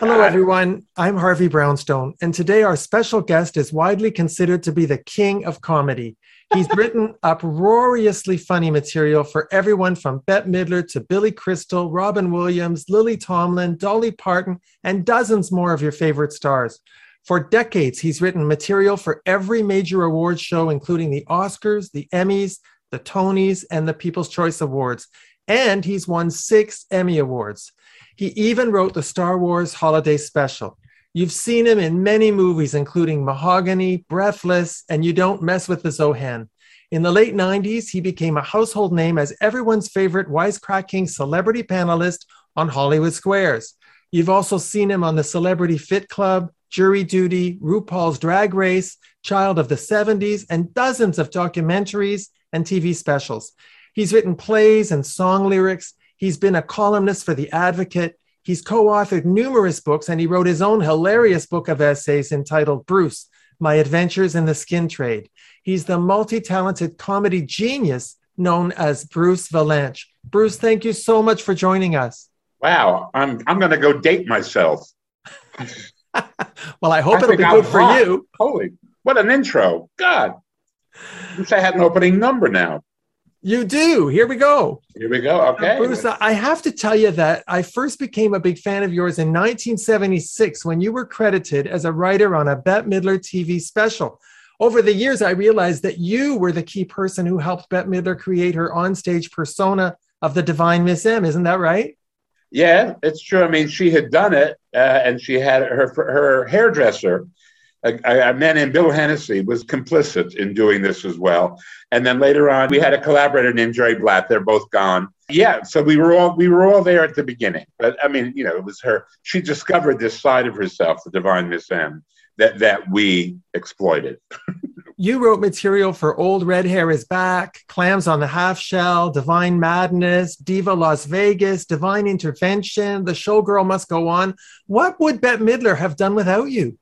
Hello, everyone. I'm Harvey Brownstone, and today our special guest is widely considered to be the king of comedy. He's written uproariously funny material for everyone from Bette Midler to Billy Crystal, Robin Williams, Lily Tomlin, Dolly Parton, and dozens more of your favorite stars. For decades, he's written material for every major awards show, including the Oscars, the Emmys, the Tonys, and the People's Choice Awards. And he's won six Emmy Awards. He even wrote the Star Wars Holiday Special. You've seen him in many movies, including Mahogany, Breathless, and You Don't Mess with the Zohan. In the late 90s, he became a household name as everyone's favorite wisecracking celebrity panelist on Hollywood Squares. You've also seen him on the Celebrity Fit Club, Jury Duty, RuPaul's Drag Race, Child of the 70s, and dozens of documentaries and TV specials. He's written plays and song lyrics. He's been a columnist for The Advocate He's co authored numerous books and he wrote his own hilarious book of essays entitled Bruce My Adventures in the Skin Trade. He's the multi talented comedy genius known as Bruce Vilanch. Bruce, thank you so much for joining us. Wow, I'm, I'm going to go date myself. well, I hope I it'll be good for hot. you. Holy, what an intro. God. I Wish I had an opening number now. You do. Here we go. Here we go. Okay. Bruce, I have to tell you that I first became a big fan of yours in 1976 when you were credited as a writer on a Bette Midler TV special. Over the years, I realized that you were the key person who helped Bette Midler create her onstage persona of the Divine Miss M. Isn't that right? Yeah, it's true. I mean, she had done it, uh, and she had her her hairdresser a, a, man named Bill Hennessy was complicit in doing this as well. And then later on, we had a collaborator named Jerry Blatt. They're both gone. Yeah, so we were all we were all there at the beginning. But I mean, you know, it was her. She discovered this side of herself, the divine Miss M, that that we exploited. you wrote material for Old Red Hair is Back, Clams on the Half Shell, Divine Madness, Diva Las Vegas, Divine Intervention, The Showgirl Must Go On. What would Bette Midler have done without you?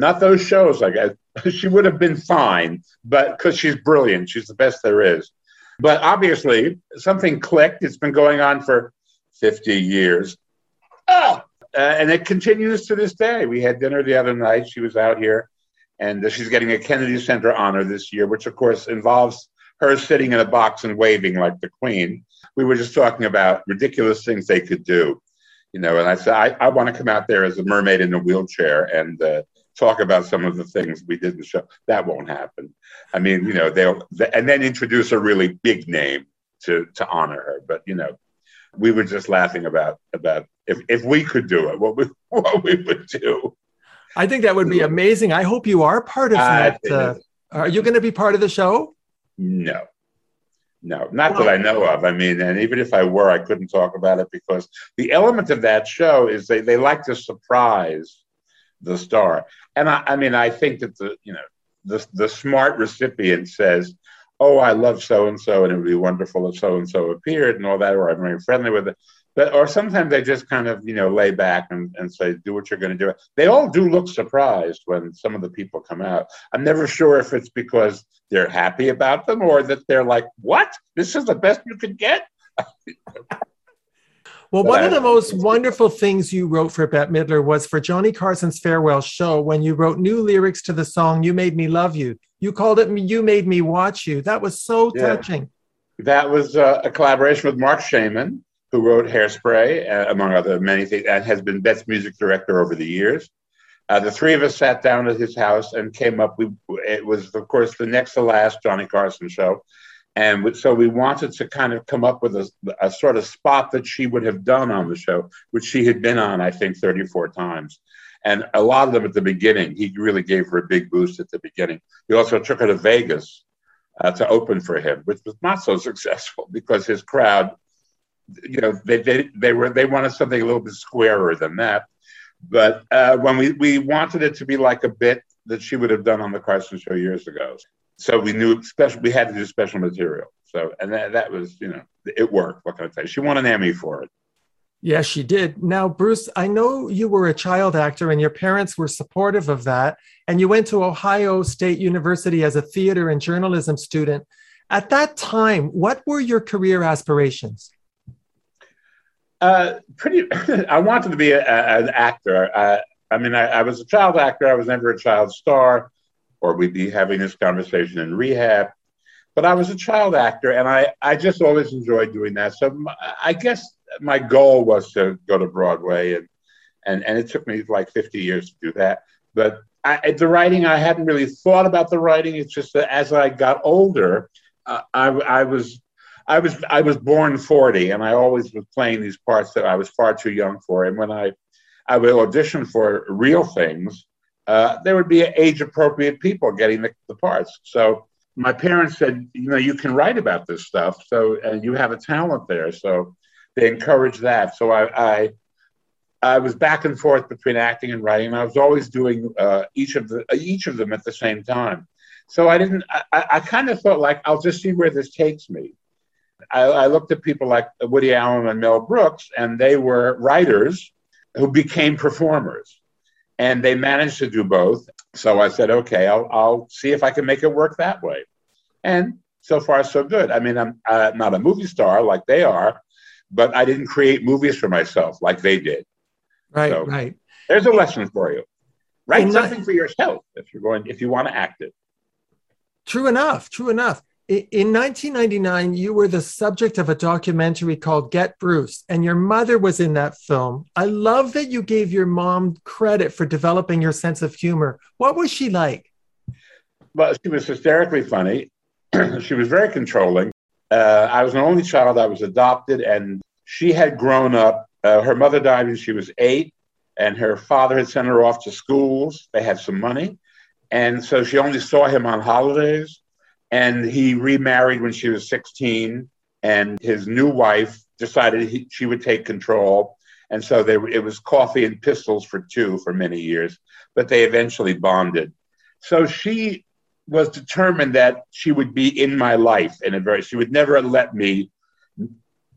Not those shows, I guess. she would have been fine, but because she's brilliant, she's the best there is. But obviously, something clicked. It's been going on for 50 years. Oh! Uh, and it continues to this day. We had dinner the other night. She was out here, and uh, she's getting a Kennedy Center honor this year, which, of course, involves her sitting in a box and waving like the Queen. We were just talking about ridiculous things they could do, you know. And I said, I, I want to come out there as a mermaid in a wheelchair and uh, talk about some of the things we didn't show. That won't happen. I mean, you know, they'll and then introduce a really big name to to honor her. But you know, we were just laughing about about if if we could do it, what we what we would do. I think that would be amazing. I hope you are part of that. Uh, are you going to be part of the show? No. No, not well, that I know of. I mean, and even if I were, I couldn't talk about it because the element of that show is they, they like to surprise the star. And I, I mean, I think that the you know the the smart recipient says, "Oh, I love so and so, and it would be wonderful if so and so appeared and all that," or I'm very friendly with it. But or sometimes they just kind of you know lay back and, and say, "Do what you're going to do." They all do look surprised when some of the people come out. I'm never sure if it's because they're happy about them or that they're like, "What? This is the best you could get." Well, one of the most wonderful things you wrote for Bette Midler was for Johnny Carson's farewell show when you wrote new lyrics to the song You Made Me Love You. You called it You Made Me Watch You. That was so yeah. touching. That was uh, a collaboration with Marc Shaiman, who wrote Hairspray, uh, among other many things, and has been Bette's music director over the years. Uh, the three of us sat down at his house and came up. We, it was, of course, the next to last Johnny Carson show. And so we wanted to kind of come up with a, a, sort of spot that she would have done on the show, which she had been on, I think, 34 times. And a lot of them at the beginning, he really gave her a big boost at the beginning. He also took her to Vegas uh, to open for him, which was not so successful because his crowd, you know, they, they, they, were, they wanted something a little bit squarer than that. But uh, when we, we wanted it to be like a bit that she would have done on the Carson show years ago so we knew special we had to do special material so and that, that was you know it worked what can i tell you she won an emmy for it yes she did now bruce i know you were a child actor and your parents were supportive of that and you went to ohio state university as a theater and journalism student at that time what were your career aspirations Uh, pretty. I wanted to be a, a, an actor. Uh, I mean, I, I, was a child actor. I was never a child star, or we'd be having this conversation in rehab. But I was a child actor, and I, I just always enjoyed doing that. So my, I guess my goal was to go to Broadway, and and and it took me like 50 years to do that. But I, the writing, I hadn't really thought about the writing. It's just that as I got older, uh, I, I was I was I was born 40, and I always was playing these parts that I was far too young for. And when I I would audition for real things, uh, there would be age appropriate people getting the, the, parts. So my parents said, you know, you can write about this stuff. So and you have a talent there. So they encouraged that. So I, I I was back and forth between acting and writing. And I was always doing uh, each of the each of them at the same time. So I didn't. I, I kind of thought like I'll just see where this takes me. I, I looked at people like Woody Allen and Mel Brooks, and they were writers who became performers, and they managed to do both. So I said, okay, I'll, I'll see if I can make it work that way. And so far, so good. I mean, I'm uh, not a movie star like they are, but I didn't create movies for myself like they did. Right, so right. There's a lesson for you. Write something for yourself if you're going if you want to act it. True enough. True enough. In 1999, you were the subject of a documentary called Get Bruce, and your mother was in that film. I love that you gave your mom credit for developing your sense of humor. What was she like? Well, she was hysterically funny. she was very controlling. Uh, I was an only child. I was adopted, and she had grown up. Uh, her mother died when she was eight, and her father had sent her off to schools. They had some money, and so she only saw him on holidays. And he remarried when she was 16, and his new wife decided he, she would take control. And so they, it was coffee and pistols for two for many years, but they eventually bonded. So she was determined that she would be in my life in a very, she would never let me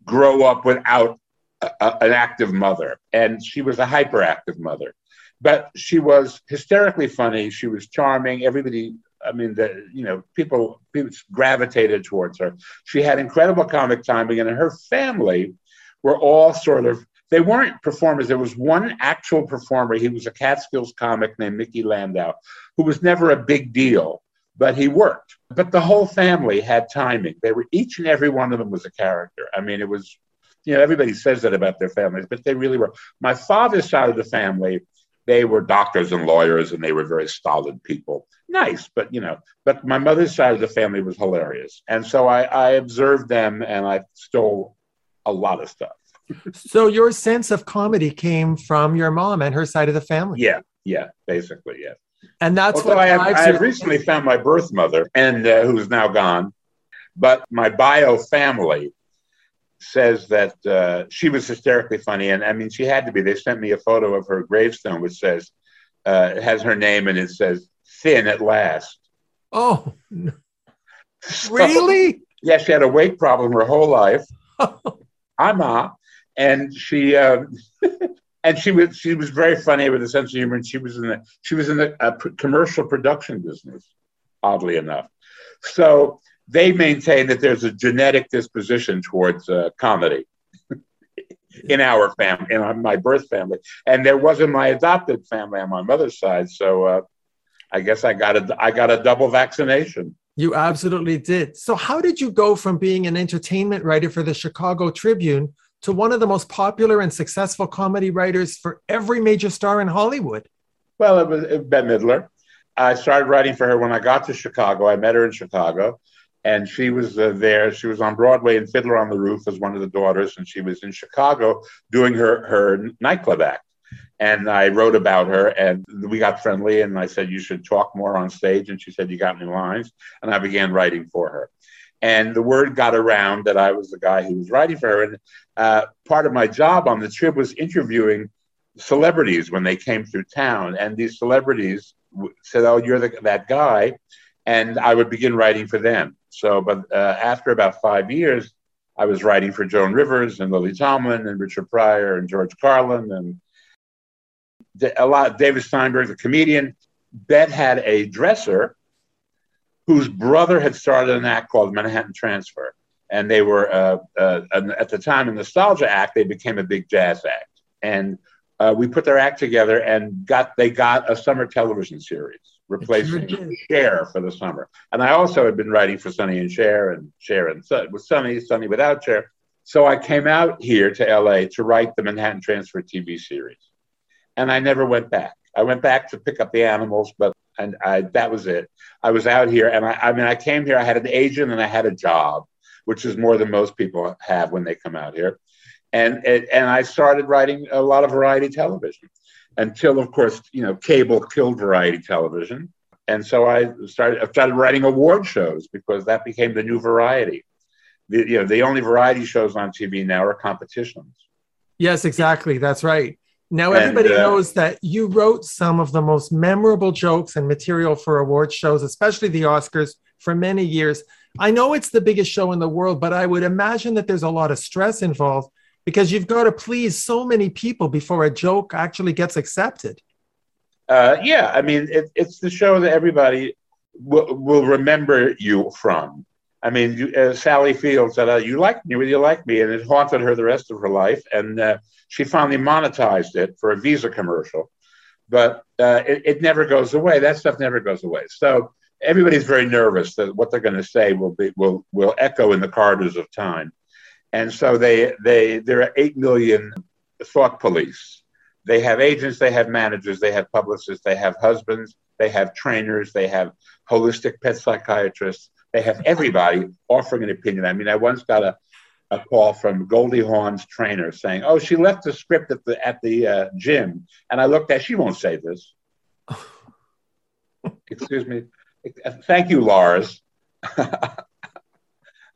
grow up without a, a, an active mother. And she was a hyperactive mother. But she was hysterically funny. She was charming. Everybody I mean, the you know people people gravitated towards her. She had incredible comic timing, and her family were all sort of they weren't performers. There was one actual performer. He was a Catskills comic named Mickey Landau, who was never a big deal, but he worked. But the whole family had timing. They were each and every one of them was a character. I mean, it was you know everybody says that about their families, but they really were. My father's side of the family they were doctors and lawyers and they were very stolid people. Nice but you know but my mother's side of the family was hilarious. And so i, I observed them and i stole a lot of stuff. So your sense of comedy came from your mom and her side of the family. Yeah yeah basically yeah. And that's Although what I have, I have recently found my birth mother and uh, who's now gone but my bio family says that uh, she was hysterically funny, and I mean, she had to be. They sent me a photo of her gravestone, which says uh, it has her name and it says "thin at last." Oh, so, really? Yeah, she had a weight problem her whole life. I'm Ama, and she uh, and she was she was very funny with a sense of humor, and she was in the she was in the uh, commercial production business, oddly enough. So they maintain that there's a genetic disposition towards uh, comedy in our family, in my birth family, and there wasn't my adopted family on my mother's side. So uh, I guess I got a I got a double vaccination. You absolutely did. So how did you go from being an entertainment writer for the Chicago Tribune to one of the most popular and successful comedy writers for every major star in Hollywood? Well, it was Bette Midler. I started writing for her when I got to Chicago. I met her in Chicago and she was uh, there. She was on Broadway in Fiddler on the Roof as one of the daughters, and she was in Chicago doing her her nightclub act. And I wrote about her, and we got friendly. And I said, "You should talk more on stage." And she said, "You got any lines?" And I began writing for her. And the word got around that I was the guy who was writing for her. And uh, part of my job on the Trib was interviewing celebrities when they came through town. And these celebrities said, "Oh, you're the, that guy," and I would begin writing for them. So, but uh, after about five years, I was writing for Joan Rivers and Lily Tomlin and Richard Pryor and George Carlin and a lot. David Steinberg, the comedian. Bette had a dresser whose brother had started an act called Manhattan Transfer, and they were uh, uh, at the time a nostalgia act. They became a big jazz act, and uh, we put their act together and got they got a summer television series replacing Cher for the summer. And I also had been writing for Sonny and Cher and Cher and with Sonny, Sonny without Cher. So I came out here to LA to write the Manhattan Transfer TV series, and I never went back. I went back to pick up the animals, but and I, that was it. I was out here, and I, I mean, I came here. I had an agent and I had a job, which is more than most people have when they come out here. And, and, and I started writing a lot of variety television until, of course, you know, cable killed variety television. And so I started, I started writing award shows because that became the new variety. The, you know, the only variety shows on TV now are competitions. Yes, exactly. That's right. Now everybody and, uh, knows that you wrote some of the most memorable jokes and material for award shows, especially the Oscars, for many years. I know it's the biggest show in the world, but I would imagine that there's a lot of stress involved because you've got to please so many people before a joke actually gets accepted. Uh, yeah, I mean, it, it's the show that everybody w- will remember you from. I mean, you, uh, Sally Field said, uh, "You like me, you like me?" and it haunted her the rest of her life. And uh, she finally monetized it for a Visa commercial, but uh, it, it, never goes away. That stuff never goes away. So everybody's very nervous that what they're going to say will be will will echo in the corridors of time. And so they they there are eight million thought police. They have agents, they have managers, they have publicists, they have husbands, they have trainers, they have holistic pet psychiatrists, they have everybody offering an opinion. I mean, I once got a, a call from Goldie Hawn's trainer saying, "Oh, she left the script at the at the uh, gym," and I looked at. She won't say this. Excuse me. Thank you, Lars.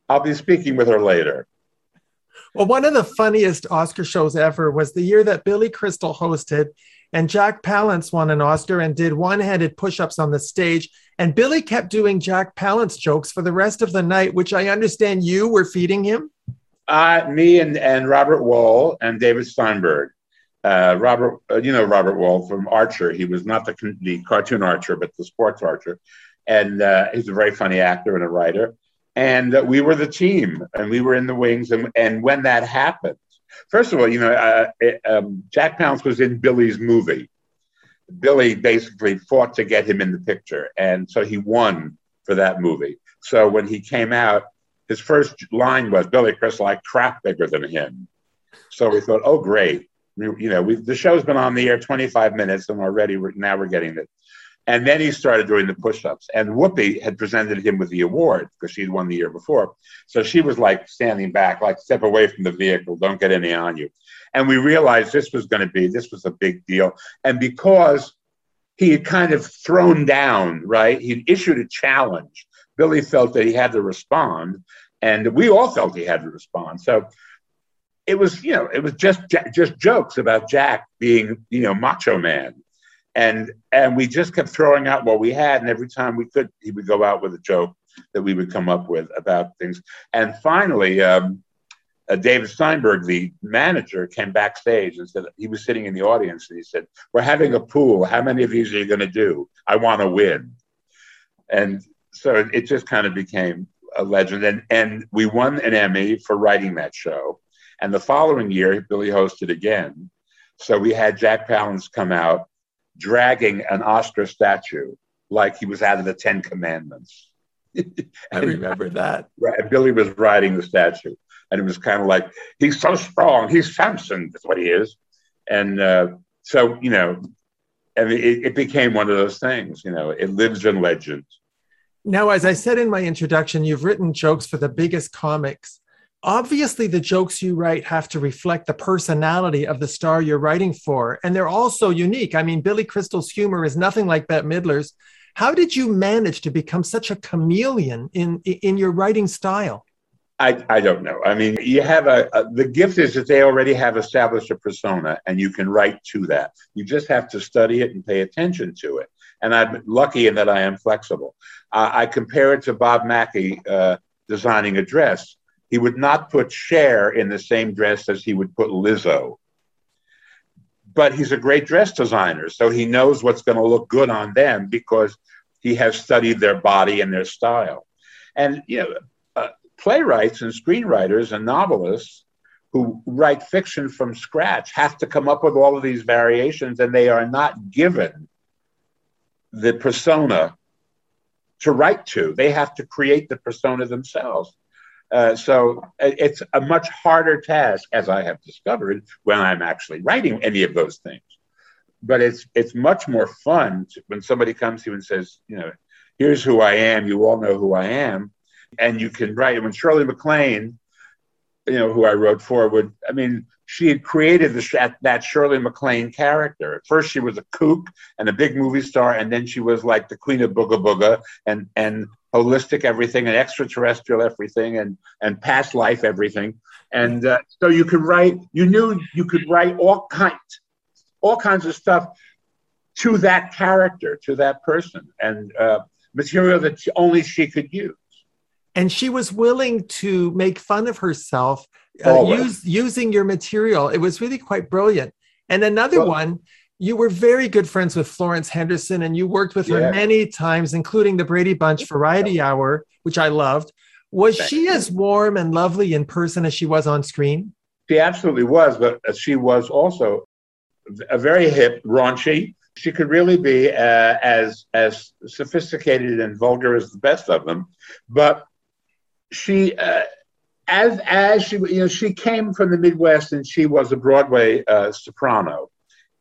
I'll be speaking with her later. Well, one of the funniest Oscar shows ever was the year that Billy Crystal hosted, and Jack Palance won an Oscar and did one handed push ups on the stage. And Billy kept doing Jack Palance jokes for the rest of the night, which I understand you were feeding him. Uh, me and, and Robert Wuhl and David Steinberg. Uh, Robert, uh, you know Robert Wuhl from Archer. He was not the, the cartoon Archer, but the sports Archer. And uh, he's a very funny actor and a writer and uh, we were the team and we were in the wings and, and when that happened first of all you know uh, it, um, jack palance was in billy's movie. Billy basically fought to get him in the picture and so he won for that movie. So when he came out his first line was billy crystal i crap bigger than him. So we thought oh great. You know the show's been on the air 25 minutes and already we're, now we're getting it and then he started doing the push ups. And Whoopi had presented him with the award because she'd won the year before. So she was like standing back, like, step away from the vehicle, don't get any on you. And we realized this was going to be, this was a big deal. And because he had kind of thrown down, right? He'd issued a challenge. Billy felt that he had to respond. And we all felt he had to respond. So it was, you know, it was just just jokes about Jack being, you know, macho man and and we just kept throwing out what we had and every time we could he would go out with a joke that we would come up with about things. And finally um, uh, david steinberg the manager came backstage and said he was sitting in the audience and he said we're having a pool. How many of these are you going to do? I want to win. And so it just kind of became a legend. And, and we won an emmy for writing that show. And the following year billy hosted again. So we had jack palance come out dragging an Oscar statue like he was out of the Ten Commandments. I remember that. Right, Billy was riding the statue, and it was kind of like he's so strong. He's Samson. That's what he is. And uh, so you know, and it, it became one of those things. You know, it lives in legend. Now, as I said in my introduction, you've written jokes for the biggest comics obviously the jokes you write have to reflect the personality of the star you're writing for and they're also unique i mean billy crystal's humor is nothing like bette midler's how did you manage to become such a chameleon in in your writing style I, I don't know. I mean, you have a, a, the gift is that they already have established a persona and you can write to that. You just have to study it and pay attention to it. And I'm lucky in that I am flexible. Uh, I compare it to Bob Mackie uh, designing a dress he would not put Cher in the same dress as he would put Lizzo. But he's a great dress designer, so he knows what's going to look good on them because he has studied their body and their style. And you know, uh, playwrights and screenwriters and novelists who write fiction from scratch have to come up with all of these variations and they are not given the persona to write to. They have to create the persona themselves. Uh, so it's a much harder task, as I have discovered, when I'm actually writing any of those things. But it's it's much more fun to, when somebody comes to you and says, you know, here's who I am. You all know who I am, and you can write. When Shirley MacLaine, you know, who I wrote for, would I mean, she had created the, that Shirley MacLaine character. At first, she was a kook and a big movie star, and then she was like the queen of booga booga and and holistic everything and extraterrestrial everything and and past life everything. And uh, so you could write. You knew you could write all kinds, all kinds of stuff to that character, to that person, and uh, material that only she could use and she was willing to make fun of herself uh, use, using your material. It was really quite brilliant. And another well, one, you were very good friends with Florence Henderson, and you worked with her many times, including the Brady Bunch Variety Hour, which I loved. Was Thank she you. as warm and lovely in person as she was on screen? She absolutely was, but she was also a very hip, raunchy. She could really be uh, as as sophisticated and vulgar as the best of them, but she uh, as as she you know she came from the Midwest and she was a Broadway uh, soprano,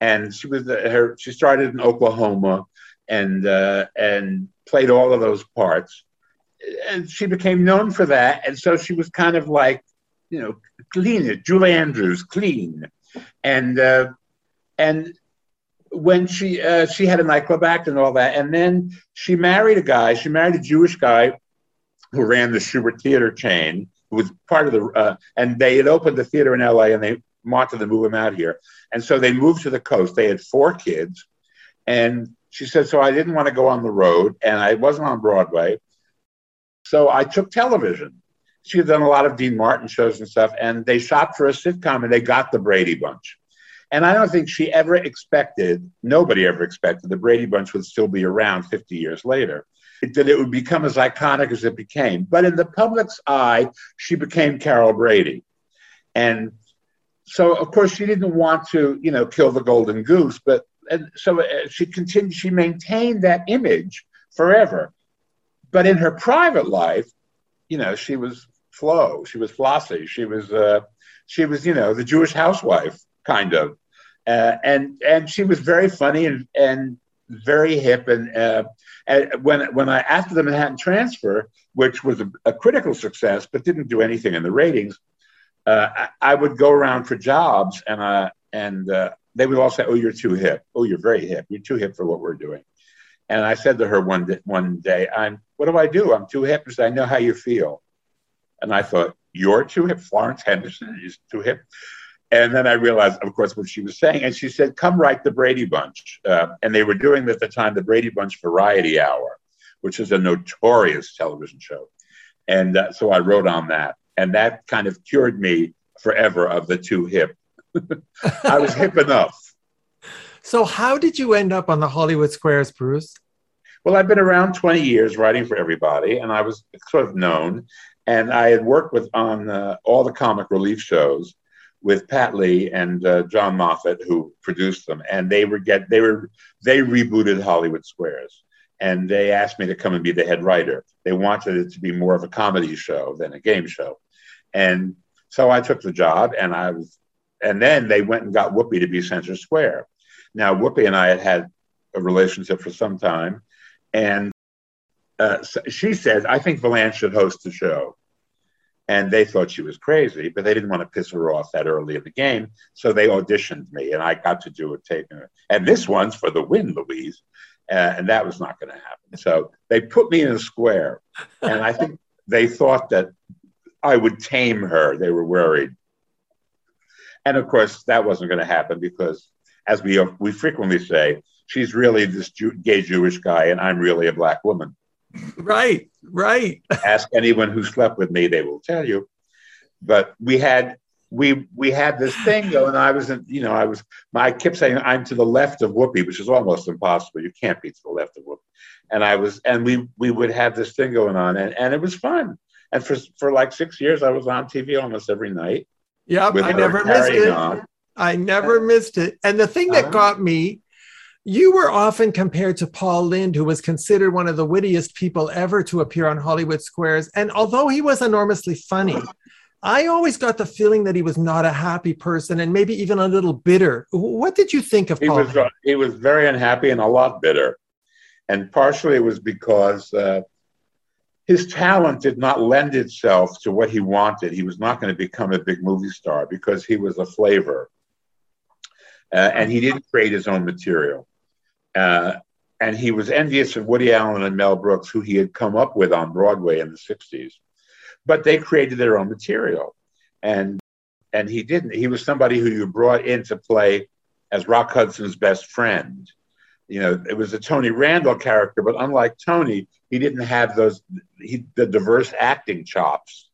and she was the, her she started in Oklahoma and uh, and played all of those parts, and she became known for that, and so she was kind of like you know clean it Julie Andrews clean, and uh, and when she uh, she had a nightclub act and all that, and then she married a guy. She married a Jewish guy who ran the Shubert Theater chain, who was part of the, uh, and they had opened the theater in LA and they wanted to move him out here. And so they moved to the coast. They had four kids. And she said, So I didn't want to go on the road and I wasn't on Broadway. So I took television. She had done a lot of Dean Martin shows and stuff. And they shopped for a sitcom and they got the Brady Bunch. And I don't think she ever expected, nobody ever expected, the Brady Bunch would still be around 50 years later that it would become as iconic as it became. But in the public's eye, she became Carol Brady. And so, of course, she didn't want to, you know, kill the golden goose, but and so uh, she continued, she maintained that image forever. But in her private life, you know, she was Flo, she was Flossie, she was, uh, she was, you know, the Jewish housewife, kind of. Uh, and and she was very funny and, and very hip and uh, when when I after the Manhattan Transfer, which was a, a critical success but didn't do anything in the ratings, uh, I, I, would go around for jobs and uh, and uh, they would all say, "Oh, you're too hip. Oh, you're very hip. You're too hip for what we're doing." And I said to her one day, one day, "I'm what do I do? I'm too hip." She said, "I know how you feel." And I thought, "You're too hip. Florence Henderson is too hip." And then I realized, of course, what she was saying. And she said, Come write the Brady Bunch. Uh, and they were doing at the time the Brady Bunch Variety Hour, which is a notorious television show. And uh, so I wrote on that. And that kind of cured me forever of the too hip. I was hip enough. So, how did you end up on the Hollywood Squares, Bruce? Well, I've been around 20 years writing for everybody, and I was sort of known. And I had worked with on uh, all the comic relief shows with Pat Lee and uh, John Moffitt, who produced them, and they were get they were they rebooted Hollywood Squares, and they asked me to come and be the head writer. They wanted it to be more of a comedy show than a game show, and so I took the job, and I was, and then they went and got Whoopi to be Center Square. Now Whoopi and I had had a relationship for some time, and uh, she says, "I think Vilanch should host the show." And they thought she was crazy, but they didn't want to piss her off that early in the game. So they auditioned me, and I got to do a tape. And this one's for the win, Louise. Uh, and that was not going to happen. So they put me in a square, and I think they thought that I would tame her. They were worried. And of course, that wasn't going to happen because, as we, we frequently say, she's really this Jew, gay Jewish guy, and I'm really a black woman. Right, right. Ask anyone who slept with me; they will tell you. But we had we we had this thing going. I was, in, you know, I was. I kept saying I'm to the left of Whoopi, which is almost impossible. You can't be to the left of Whoopi. And I was, and we we would have this thing going on, and and it was fun. And for for like six years, I was on TV almost every night. Yep, I never missed it. On. I never missed it. And the thing that uh-huh. got me, you were often compared to Paul Lynde, who was considered one of the wittiest people ever to appear on Hollywood Squares. And although he was enormously funny, I always got the feeling that he was not a happy person and maybe even a little bitter. What did you think of he Paul? Was, he was very unhappy and a lot bitter. And partially it was because uh, his talent did not lend itself to what he wanted. He was not going to become a big movie star because he was a flavor. Uh, and he didn't create his own material. Uh, and he was envious of Woody Allen and Mel Brooks, who he had come up with on Broadway in the 60s but they created their own material. And and he didn't. He was somebody who you brought in to play as Rock Hudson's best friend. You know, it was a Tony Randall character, but unlike Tony, he didn't have those he, the diverse acting chops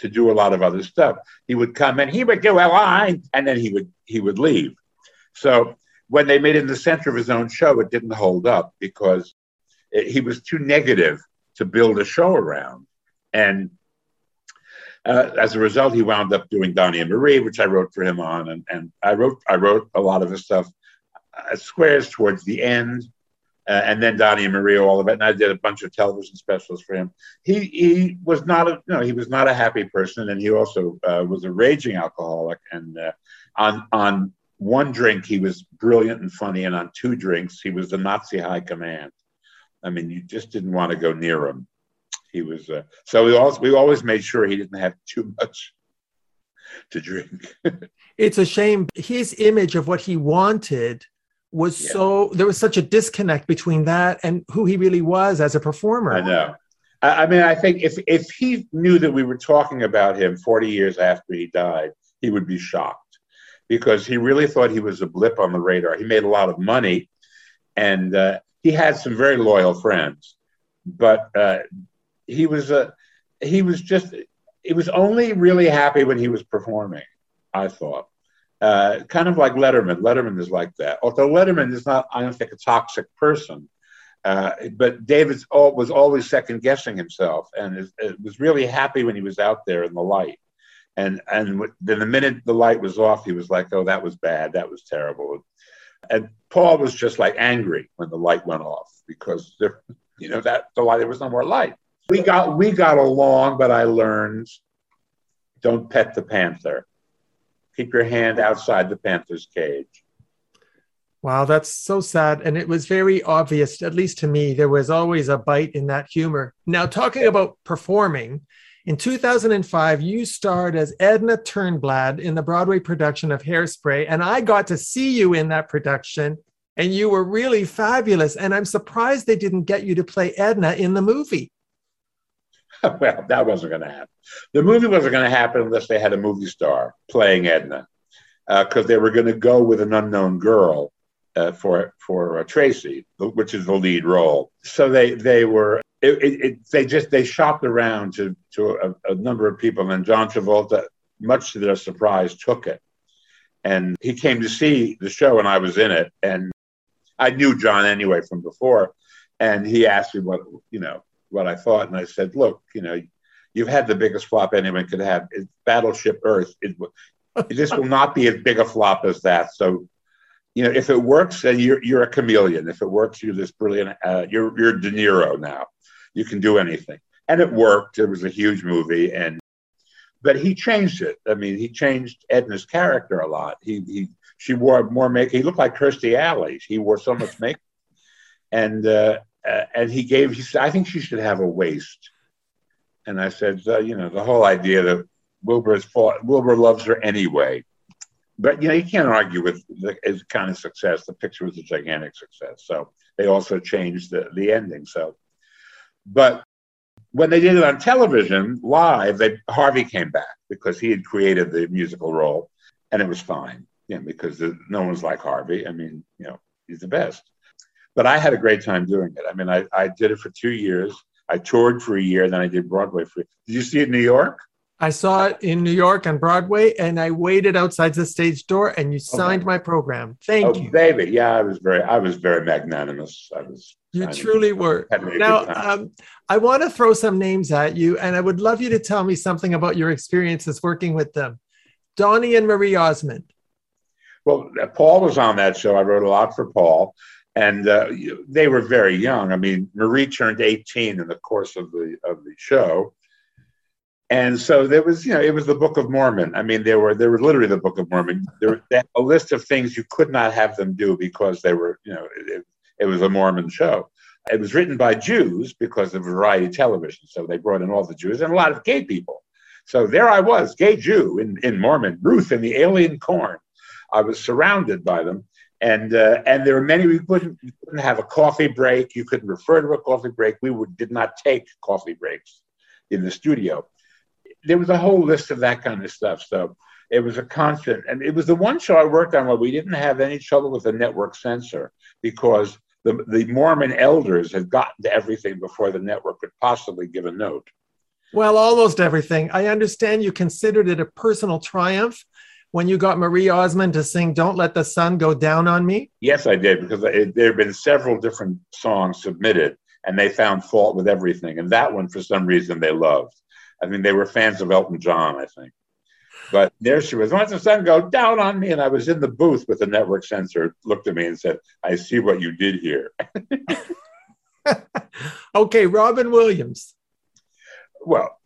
to do a lot of other stuff. He would come and he would do a line, and then he would he would leave. So when they made him the center of his own show, it didn't hold up because it, he was too negative to build a show around. And uh, as a result, he wound up doing Donnie and Marie, which I wrote for him on, and, and I wrote I wrote a lot of his stuff uh, squares towards the end, uh, and then Donnie and Marie, all of it. And I did a bunch of television specials for him. He he was not a you know he was not a happy person, and he also uh, was a raging alcoholic. And uh, on on one drink he was brilliant and funny, and on two drinks he was the Nazi high command. I mean, you just didn't want to go near him he was uh, so we always we always made sure he didn't have too much to drink. it's a shame his image of what he wanted was yeah. so there was such a disconnect between that and who he really was as a performer. I know. I, I mean, I think if if he knew that we were talking about him 40 years after he died, he would be shocked because he really thought he was a blip on the radar. He made a lot of money, and uh, he had some very loyal friends, but uh, he was a he was just he was only really happy when he was performing. I thought. Uh, kind of like Letterman. Letterman is like that. Although Letterman is not, I don't think, a toxic person. Uh, but David was always second guessing himself and is, was really happy when he was out there in the light. And and then the minute the light was off, he was like, "Oh, that was bad. That was terrible." And Paul was just like angry when the light went off because there, you know, that the light there was no more light we got we got along, but I learned don't pet the panther. Keep your hand outside the panther's cage. Wow, that's so sad. And it was very obvious, at least to me, there was always a bite in that humor. Now, talking about performing, in 2005, you starred as Edna Turnblad in the Broadway production of Hairspray, and I got to see you in that production, and you were really fabulous. And I'm surprised they didn't get you to play Edna in the movie. well, that wasn't going to happen. The movie wasn't going to happen unless they had a movie star playing Edna, because uh, they were going to go with an unknown girl uh, for for uh, Tracy, which is the lead role. So they they were it, it, it, they just they shopped around to to a, a, number of people, and John Travolta, much to their surprise, took it, and he came to see the show, and I was in it, and I knew John anyway from before, and he asked me what you know what I thought, and I said, "Look, you know, you've had the biggest flop anyone could have. It's Battleship Earth. It, this will not be as big a flop as that. So, you know, if it works, then you're you're a chameleon. If it works, you're this brilliant. Uh, you're you're De Niro now. You can do anything, and it worked. It was a huge movie, and but he changed it. I mean, he changed Edna's character a lot. He he she wore more makeup. He looked like Kirstie Alley. He wore so much makeup, and uh, uh, and he gave, he said, I think she should have a waist. And I said, uh, you know, the whole idea that Wilbur fought, Wilbur loves her anyway. But, you know, you can't argue with the kind of success. The picture was a gigantic success. So they also changed the, the ending. So, but when they did it on television live, they, Harvey came back because he had created the musical role and it was fine. Yeah, because the, no one's like Harvey. I mean, you know, he's the best. But I had a great time doing it. I mean, I, I did it for two years. I toured for a year, then I did Broadway for. Did you see it in New York? I saw it in New York on Broadway, and I waited outside the stage door, and you signed my program. Thank oh, you, baby. Yeah, I was very, I was very magnanimous. I was. You truly were. Now, um, I want to throw some names at you, and I would love you to tell me something about your experiences working with them. Donny and Marie Osmond. Well, Paul was on that show. I wrote a lot for Paul, and uh, they were very young. I mean, Marie turned 18 in the course of the of the show, and so there was, you know, it was the Book of Mormon. I mean, there were there were literally the Book of Mormon. There was a list of things you could not have them do because they were, you know, it, it was a Mormon show. It was written by Jews because of variety television, so they brought in all the Jews and a lot of gay people. So there I was, gay Jew in, in Mormon, Ruth in the alien corn. I was surrounded by them. And, uh, and there were many, we couldn't, we couldn't have a coffee break. You couldn't refer to a coffee break. We would, did not take coffee breaks in the studio there was a whole list of that kind of stuff. So it was a constant, and it was the one show I worked on where we didn't have any trouble with the network censor because the, the Mormon elders had gotten to everything before the network could possibly give a note. Well, almost everything. I understand you considered it a personal triumph when you got Marie Osmond to sing Don't Let the Sun Go Down on Me? Yes, I did, because it, there have been several different songs submitted, and they found fault with everything. And that one, for some reason, they loved. I mean, they were fans of Elton John, I think. But there she was. Once the sun go down on me, and I was in the booth with the network censor, looked at me and said, "I see what you did here." okay, Robin Williams. Well,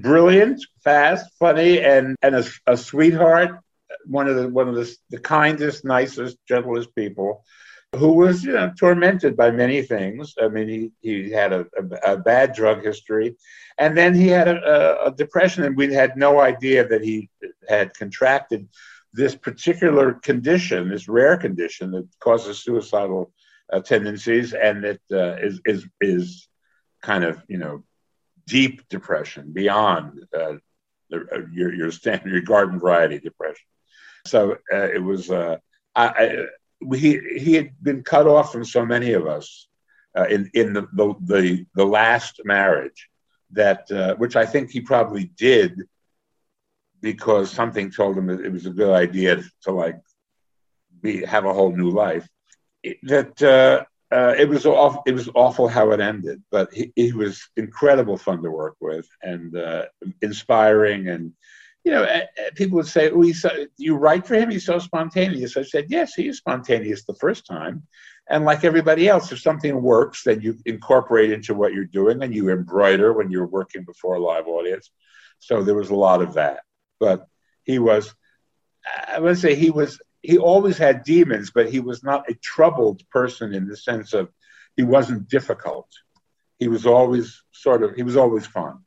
brilliant, fast, funny, and and a, a sweetheart. One of the one of the, the kindest, nicest, gentlest people who was you know tormented by many things. I mean, he he had a, a, a bad drug history, and then he had a, a, depression, and we had no idea that he had contracted this particular condition, this rare condition that causes suicidal uh, tendencies, and that uh, is is is kind of you know deep depression beyond uh, the, your your standard your garden variety depression. So uh, it was. Uh, I he he had been cut off from so many of us uh, in in the, the, the the last marriage that uh, which I think he probably did because something told him that it was a good idea to like be have a whole new life. It, that uh, uh, it was awful, it was awful how it ended, but he, he was incredible fun to work with and uh, inspiring and you know, eh, eh, people would say, "Oh, he's so, you write for him? He's so spontaneous." I said, "Yes, he is spontaneous the first time, and like everybody else, if something works, then you incorporate into what you're doing, and you embroider when you're working before a live audience." So there was a lot of that, but he was, I would say, he was. He always had demons, but he was not a troubled person in the sense of he wasn't difficult. He was always sort of. He was always fun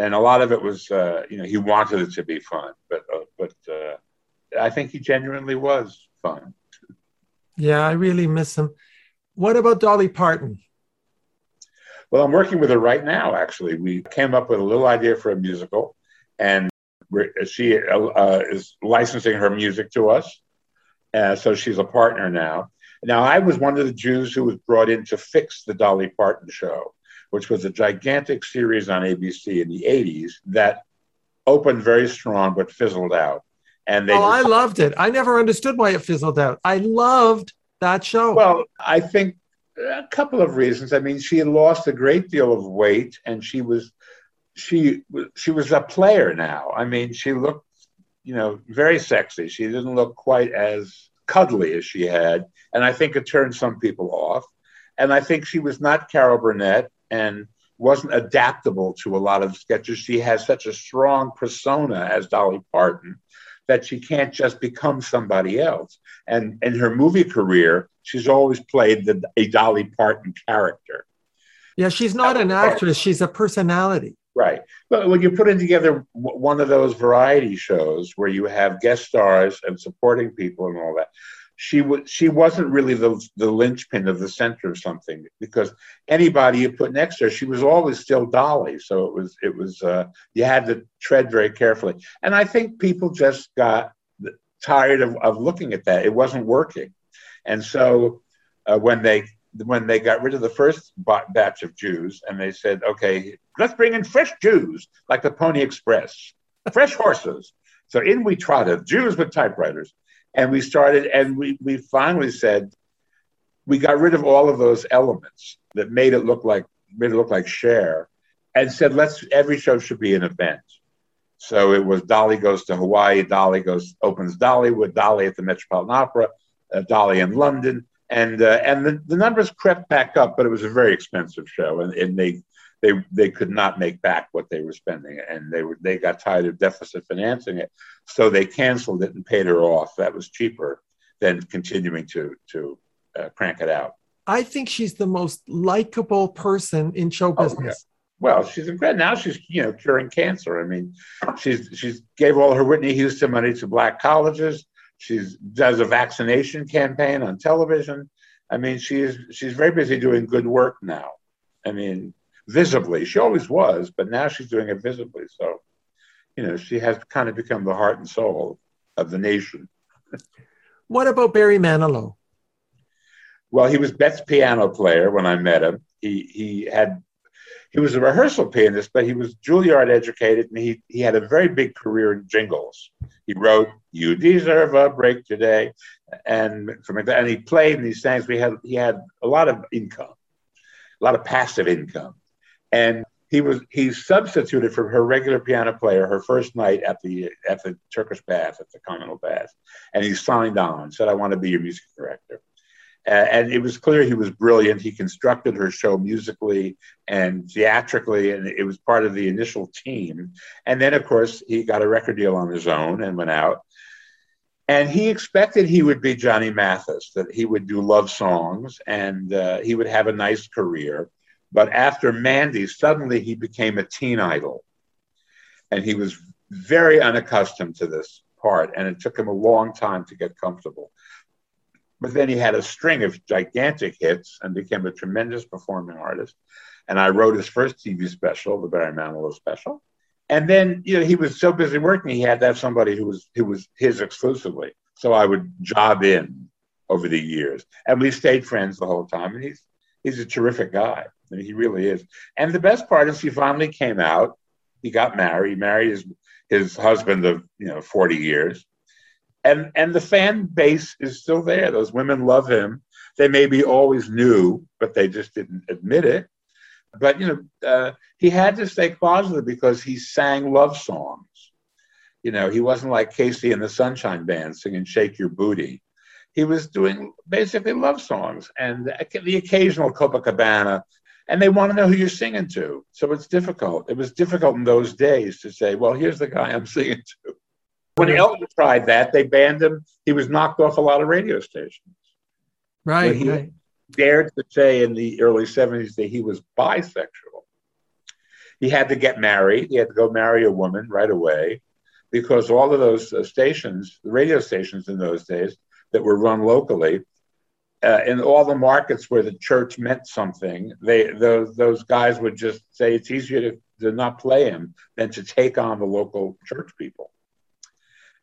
and a lot of it was uh, you know he wanted it to be fun, but uh, but uh, I think he genuinely was fun. Yeah, I really miss him. What about Dolly Parton? Well, I'm working with her right now. Actually, we came up with a little idea for a musical, and she uh, is licensing her music to us. Uh, so she's a partner now. Now, I was one of the Jews who was brought in to fix the Dolly Parton show which was a gigantic series on ABC in the 80s that opened very strong but fizzled out. And they oh, I loved it. I never understood why it fizzled out. I loved that show. Well, I think a couple of reasons. I mean, she had lost a great deal of weight, and she was she she was a player now. I mean, she looked, you know, very sexy. She didn't look quite as cuddly as she had, and I think it turned some people off. And I think she was not Carol Burnett, and wasn't adaptable to a lot of sketches. She has such a strong persona as Dolly Parton that she can't just become somebody else. And in her movie career, she's always played the, a Dolly Parton character. Yeah, she's not an actress, she's a personality. Right. But when you put in together one of those variety shows where you have guest stars and supporting people and all that, she was she wasn't really the the linchpin of the center of something because anybody you put next to her, she was always still Dolly. So it was it was uh, you had to tread very carefully. And I think people just got tired of, of looking at that. It wasn't working, and so uh, when they when they got rid of the first batch of Jews and they said, okay, let's bring in fresh Jews, like the Pony Express, fresh horses. So in we trotted, Jews with typewriters. And we started, and we, we finally said, we got rid of all of those elements that made it look like made it look like Cher and said, let's every show should be an event. So it was Dolly goes to Hawaii, Dolly goes opens Dollywood, Dolly at the Metropolitan Opera, uh, Dolly in London, and uh, and the, the numbers crept back up, but it was a very expensive show, and, and they they they could not make back what they were spending, and they were they got tired of deficit financing it, so they canceled it and paid her off. That was cheaper than continuing to to uh, crank it out. I think she's the most likable person in show business. Oh, yeah. Well, she's incredible. Now she's you know curing cancer. I mean, she's she's gave all her Whitney Houston money to black colleges. She's does a vaccination campaign on television. I mean, she's she's very busy doing good work now. I mean, visibly. She always was, but now she's doing it visibly. So, you know, she has kind of become the heart and soul of the nation. what about Barry Manilow? Well, he was Bette's piano player when I met him. He he had he was a rehearsal pianist, but he was Juilliard educated, and he he had a very big career in jingles. He wrote "You Deserve a Break Today," and from and he played and he sang. we had he had a lot of income, a lot of passive income, and he was he substituted for her regular piano player her first night at the at the Turkish Bath at the Continental Bath, and he signed on, said, "I want to be your music director." and it was clear he was brilliant. He constructed her show musically and theatrically, and it was part of the initial team. And then, of course, he got a record deal on his own and went out. And he expected he would be Johnny Mathis, that he would do love songs and uh, he would have a nice career. But after Mandy, suddenly he became a teen idol. And he was very unaccustomed to this part, and it took him a long time to get comfortable. But then he had a string of gigantic hits and became a tremendous performing artist. And I wrote his first TV special, the Barry Manilow special. And then, you know, he was so busy working, he had to have somebody who was who was his exclusively. So I would job in over the years, and we stayed friends the whole time. And he's he's a terrific guy. He really is. And the best part is, he finally came out. He got married. He married his his husband of you know forty years, and and the fan base is still there. Those women love him. They maybe always knew, but they just didn't admit it. But you know, uh, he had to stay closeted because he sang love songs. You know, he wasn't like KC and the Sunshine Band singing "Shake Your Booty." He was doing basically love songs and the occasional Copacabana, and they want to know who you're singing to. So it's difficult. It was difficult in those days to say, "Well, here's the guy I'm singing to." When Elton tried that, they banned him. He was knocked off a lot of radio stations. Right. he right. dared to say in the early 70s that he was bisexual. He had to get married. He had to go marry a woman right away because all of those uh, stations, the radio stations in those days that were run locally, uh, in all the markets where the church meant something, they those those guys would just say it's easier to, to not play him than to take on the local church people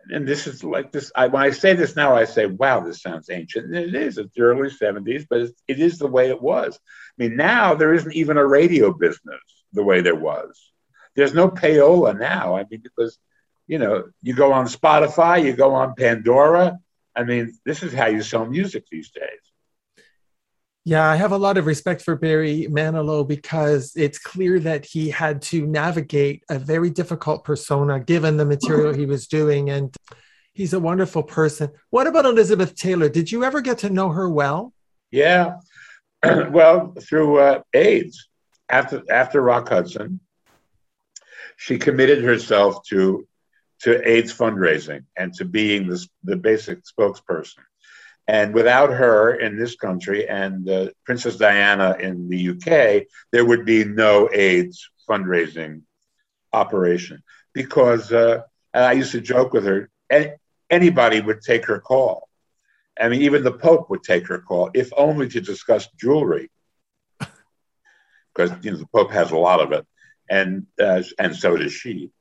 and this is like this. I, when I say this now, I say, "Wow, this sounds ancient." And it is. It's the early '70s, but it's, it is the way it was. I mean, now there isn't even a radio business the way there was. There's no payola now. I mean, because you know, you go on Spotify, you go on Pandora. I mean, this is how you sell music these days. Yeah, I have a lot of respect for Barry Manilow because it's clear that he had to navigate a very difficult persona given the material he was doing. And he's a wonderful person. What about Elizabeth Taylor? Did you ever get to know her well? Yeah. well, through uh, AIDS. After, after Rock Hudson, she committed herself to, to AIDS fundraising and to being this, the basic spokesperson and without her in this country and uh, Princess Diana in the UK, there would be no AIDS fundraising operation because uh, I used to joke with her, anybody would take her call. I mean, even the Pope would take her call, if only to discuss jewelry, because you know the Pope has a lot of it, and uh, and so does she.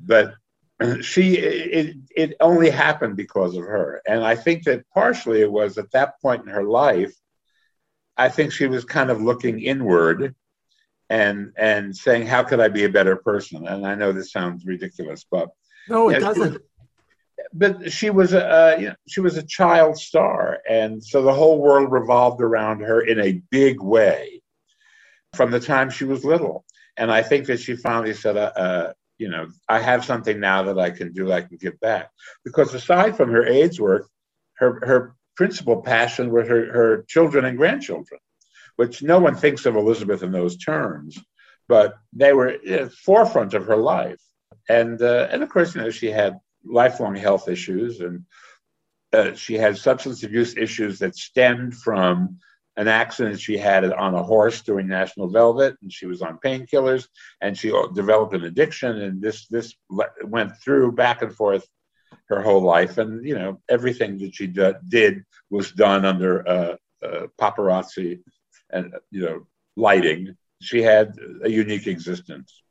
But she it, it only happened because of her and i think that partially it was at that point in her life I think she was kind of looking inward and and saying, "How could I be a better person?" And I know this sounds ridiculous, but no, it doesn't. but she was a uh, you know, she was a child star, and so the whole world revolved around her in a big way from the time she was little. And I think that she finally said, uh, uh, you know, I have something now that I can do, I can give back. Because aside from her AIDS work, her, her principal passion was her, her children and grandchildren, which no one thinks of Elizabeth in those terms, but they were at the forefront of her life. And, uh, and of course, you know, she had lifelong health issues and uh, she had substance abuse issues that stemmed from an accident she had on a horse doing National Velvet, and she was on painkillers, and she developed an addiction, and this this went through back and forth her whole life, and you know everything that she did was done under uh, uh, paparazzi and you know lighting. She had a unique existence.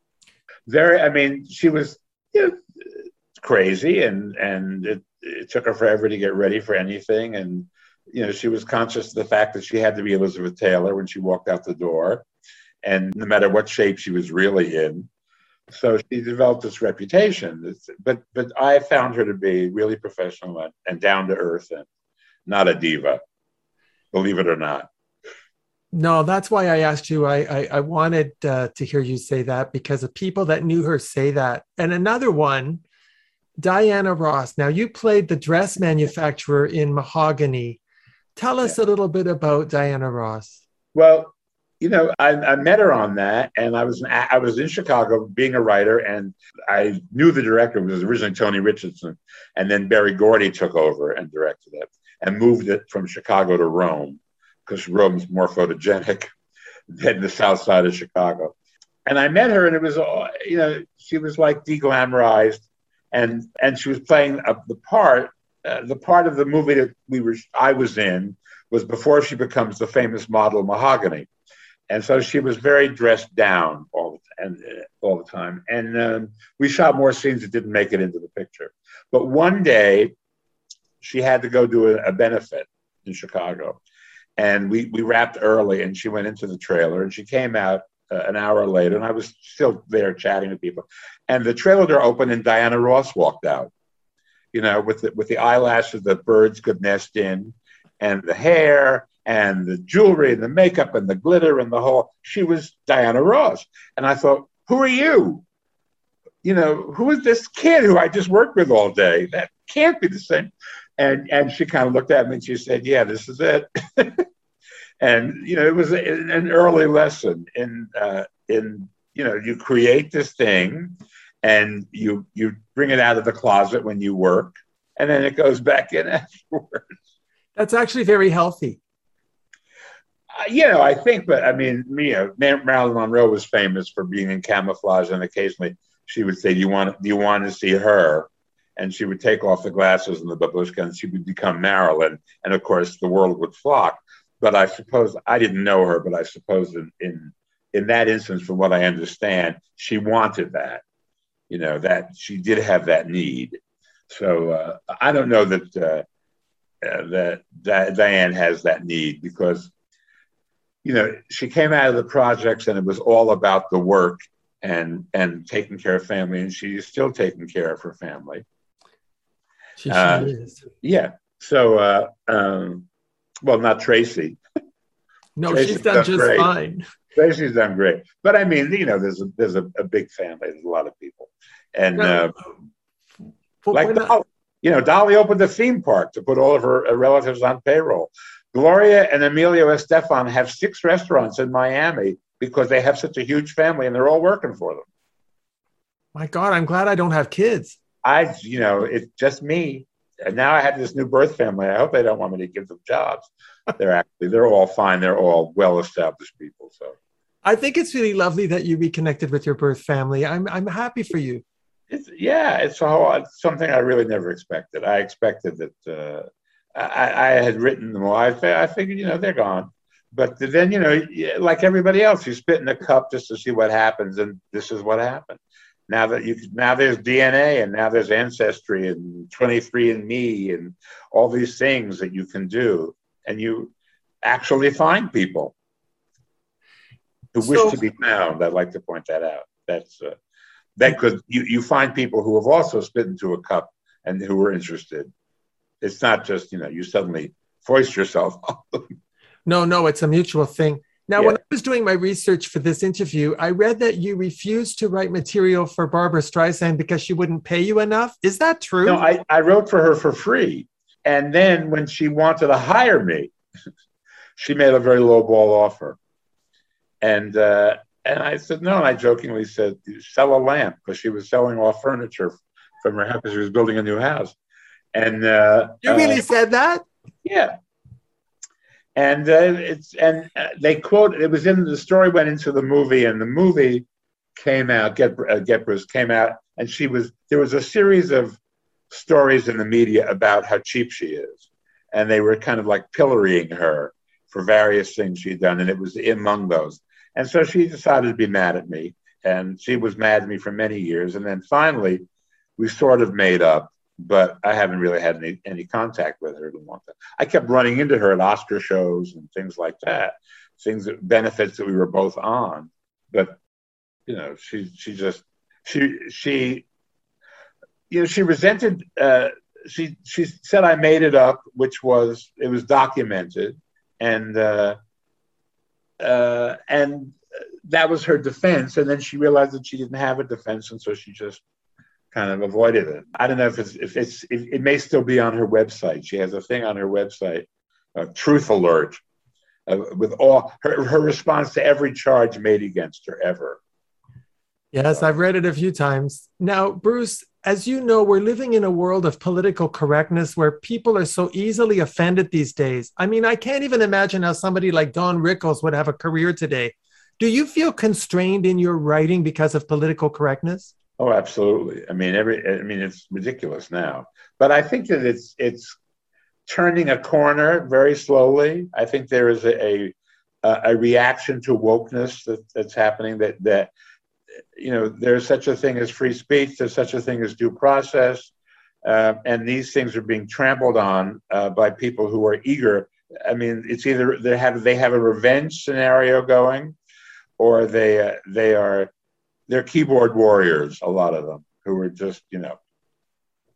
Very, I mean, she was you know, crazy, and and it, it took her forever to get ready for anything, and you know, she was conscious of the fact that she had to be Elizabeth Taylor when she walked out the door, and no matter what shape she was really in. So she developed this reputation. But but I found her to be really professional and, and down to earth and not a diva, believe it or not. No, that's why I asked you. I I, I wanted uh, to hear you say that because of people that knew her say that. And another one, Diana Ross. Now you played the dress manufacturer in Mahogany. Tell us yeah. a little bit about Diana Ross. Well, you know, I, I, met her on that, and I was I was in Chicago being a writer, and I knew the director it was originally Tony Richardson, and then Berry Gordy took over and directed it, and moved it from Chicago to Rome, because Rome's more photogenic than the South Side of Chicago. And I met her, and it was, all, you know, she was like deglamorized, and and she was playing a, the part uh, the part of the movie that we were I was in was before she becomes the famous model Mahogany, and so she was very dressed down all the, and uh, all the time. And um, we shot more scenes that didn't make it into the picture. But one day, she had to go do a, a benefit in Chicago, and we we wrapped early, and she went into the trailer, and she came out uh, an hour later, and I was still there chatting to people, and the trailer door opened, and Diana Ross walked out you know, with the, with the eyelashes that birds could nest in, and the hair and the jewelry and the makeup and the glitter and the whole. She was Diana Ross, and I thought, who are you? You know, who is this kid who I just worked with all day? That can't be the same. And and she kind of looked at me and she said, "Yeah, this is it." and you know, it was an early lesson in uh, in you know, you create this thing and you you bring it out of the closet when you work, and then it goes back in afterwards. That's actually very healthy. Uh, you know, I think, but I mean, you know, Marilyn Monroe was famous for being in camouflage, and occasionally she would say, "Do you want? Do you want to see her?" And she would take off the glasses and the babushka, and she would become Marilyn, and of course, the world would flock. But I suppose I didn't know her, but I suppose in in, in that instance, from what I understand, she wanted that you know that she did have that need. So uh, I don't know that, uh, uh, that that Diane has that need because you know she came out of the projects and it was all about the work and and taking care of family, and she's still taking care of her family. She sure uh, is. Yeah. So, uh, um, well, not Tracy. No, Tracy's she's done, done just great. fine. Tracy's done great, but I mean, you know, there's a there's a, a big family. There's a lot of people and uh, like Dolly, you know, Dolly opened the theme park to put all of her relatives on payroll. Gloria and Emilio Estefan have six restaurants in Miami because they have such a huge family and they're all working for them. My God, I'm glad I don't have kids. I, you know, it's just me. And now I have this new birth family. I hope they don't want me to give them jobs. They're actually, they're all fine. They're all well established people. So I think it's really lovely that you reconnected with your birth family. I'm, I'm happy for you. It's, yeah, it's, something I really never expected. I expected that uh, I, I, had written them all. I, I figured, you know, they're gone. But then, you know, like everybody else, you spit in a cup just to see what happens, and this is what happened. Now that you now there's DNA and now there's ancestry and 23andMe and all these things that you can do, and you actually find people who wish so, to be found. I'd like to point that out. That's uh, that could you, you find people who have also spit into a cup and who are interested. It's not just you know you suddenly foist yourself. no, no, it's a mutual thing. Now, yeah. when I was doing my research for this interview, I read that you refused to write material for Barbra Streisand because she wouldn't pay you enough. Is that true? No, I, I wrote for her for free. And then when she wanted to hire me, she made a very low ball offer. And uh, and I said no. And I jokingly said, sell a lamp because she was selling off furniture from her house because she was building a new house. And uh, you really uh, said that? Yeah. And uh, it's and uh, they quote it was in the story went into the movie and the movie came out get uh, get Bruce came out and she was there was a series of stories in the media about how cheap she is and they were kind of like pillorying her for various things she'd done and it was among those and so she decided to be mad at me and she was mad at me for many years and then finally we sort of made up but I haven't really had any, any contact with her. I kept running into her at Oscar shows and things like that, things that benefits that we were both on. But you know, she she just she she you know she resented. Uh, she she said I made it up, which was it was documented, and uh, uh, and that was her defense. And then she realized that she didn't have a defense, and so she just kind of avoided it. I don't know if it's if it's if it may still be on her website. She has a thing on her website, uh, Truth Alert, uh, with all her her response to every charge made against her ever. Yes, I've read it a few times. Now, Bruce, as you know, we're living in a world of political correctness where people are so easily offended these days. I mean, I can't even imagine how somebody like Don Rickles would have a career today. Do you feel constrained in your writing because of political correctness? Oh, absolutely. I mean, every I mean, it's ridiculous now, but I think that it's it's turning a corner very slowly. I think there is a a, a reaction to wokeness that, that's happening. That that you know, there's such a thing as free speech. There's such a thing as due process, uh, and these things are being trampled on uh, by people who are eager. I mean, it's either they have they have a revenge scenario going, or they uh, they are they're keyboard warriors, a lot of them, who are just, you know,